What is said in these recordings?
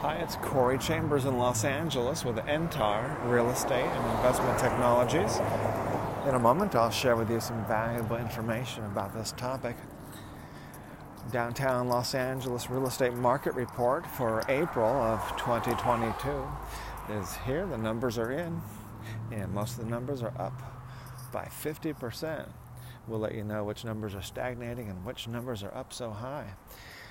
Hi, it's Corey Chambers in Los Angeles with Entar Real Estate and Investment Technologies. In a moment, I'll share with you some valuable information about this topic. Downtown Los Angeles Real Estate Market Report for April of 2022 is here. The numbers are in, and most of the numbers are up by 50%. We'll let you know which numbers are stagnating and which numbers are up so high.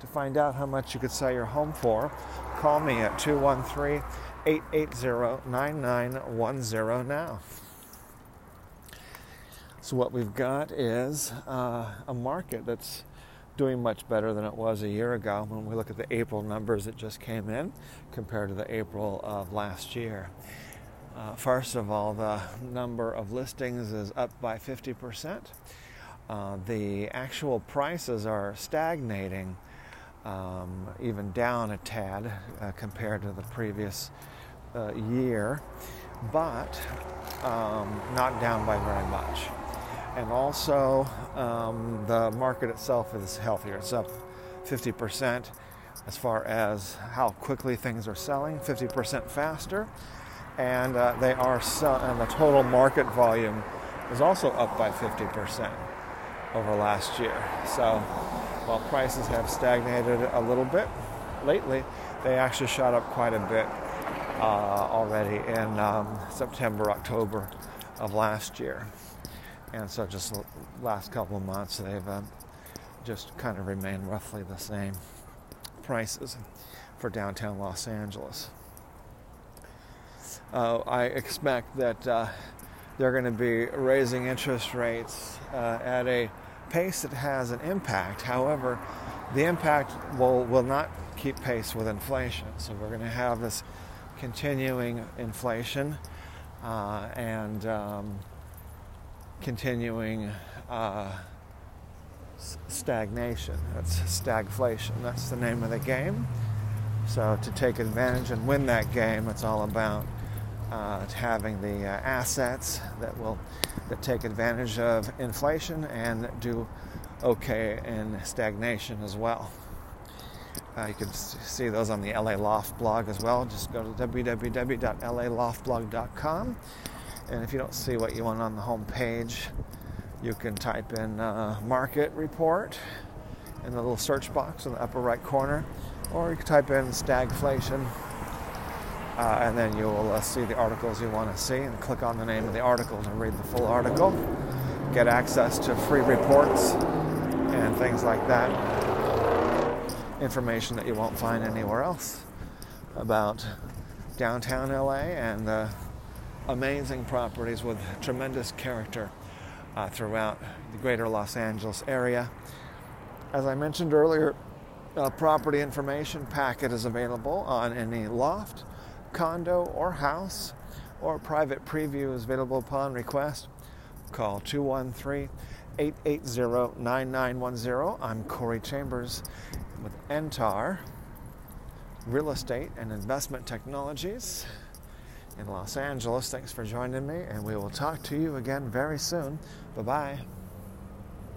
To find out how much you could sell your home for, call me at 213 880 9910 now. So, what we've got is uh, a market that's doing much better than it was a year ago when we look at the April numbers that just came in compared to the April of last year. Uh, first of all, the number of listings is up by 50%. Uh, the actual prices are stagnating um, even down a tad uh, compared to the previous uh, year, but um, not down by very much. And also, um, the market itself is healthier. It's up 50% as far as how quickly things are selling, 50% faster. And uh, they are sell- and the total market volume is also up by 50% over last year. So while prices have stagnated a little bit lately, they actually shot up quite a bit uh, already in um, September, October of last year. And so just last couple of months, they've uh, just kind of remained roughly the same prices for downtown Los Angeles. Uh, I expect that uh, they're going to be raising interest rates uh, at a pace that has an impact. However, the impact will, will not keep pace with inflation. So we're going to have this continuing inflation uh, and um, continuing uh, stagnation. That's stagflation. That's the name of the game. So to take advantage and win that game, it's all about uh, having the uh, assets that will that take advantage of inflation and do okay in stagnation as well. Uh, you can see those on the LA Loft blog as well. Just go to www.laloftblog.com. And if you don't see what you want on the home page, you can type in uh, market report in the little search box in the upper right corner, or you can type in stagflation uh, and then you will uh, see the articles you want to see and click on the name of the article to read the full article. Get access to free reports and things like that. Information that you won't find anywhere else about downtown LA and the amazing properties with tremendous character uh, throughout the greater Los Angeles area. As I mentioned earlier, a property information packet is available on any loft condo or house or private preview is available upon request. Call 213 880 9910. I'm Corey Chambers with Entar Real Estate and Investment Technologies in Los Angeles. Thanks for joining me, and we will talk to you again very soon. Bye bye.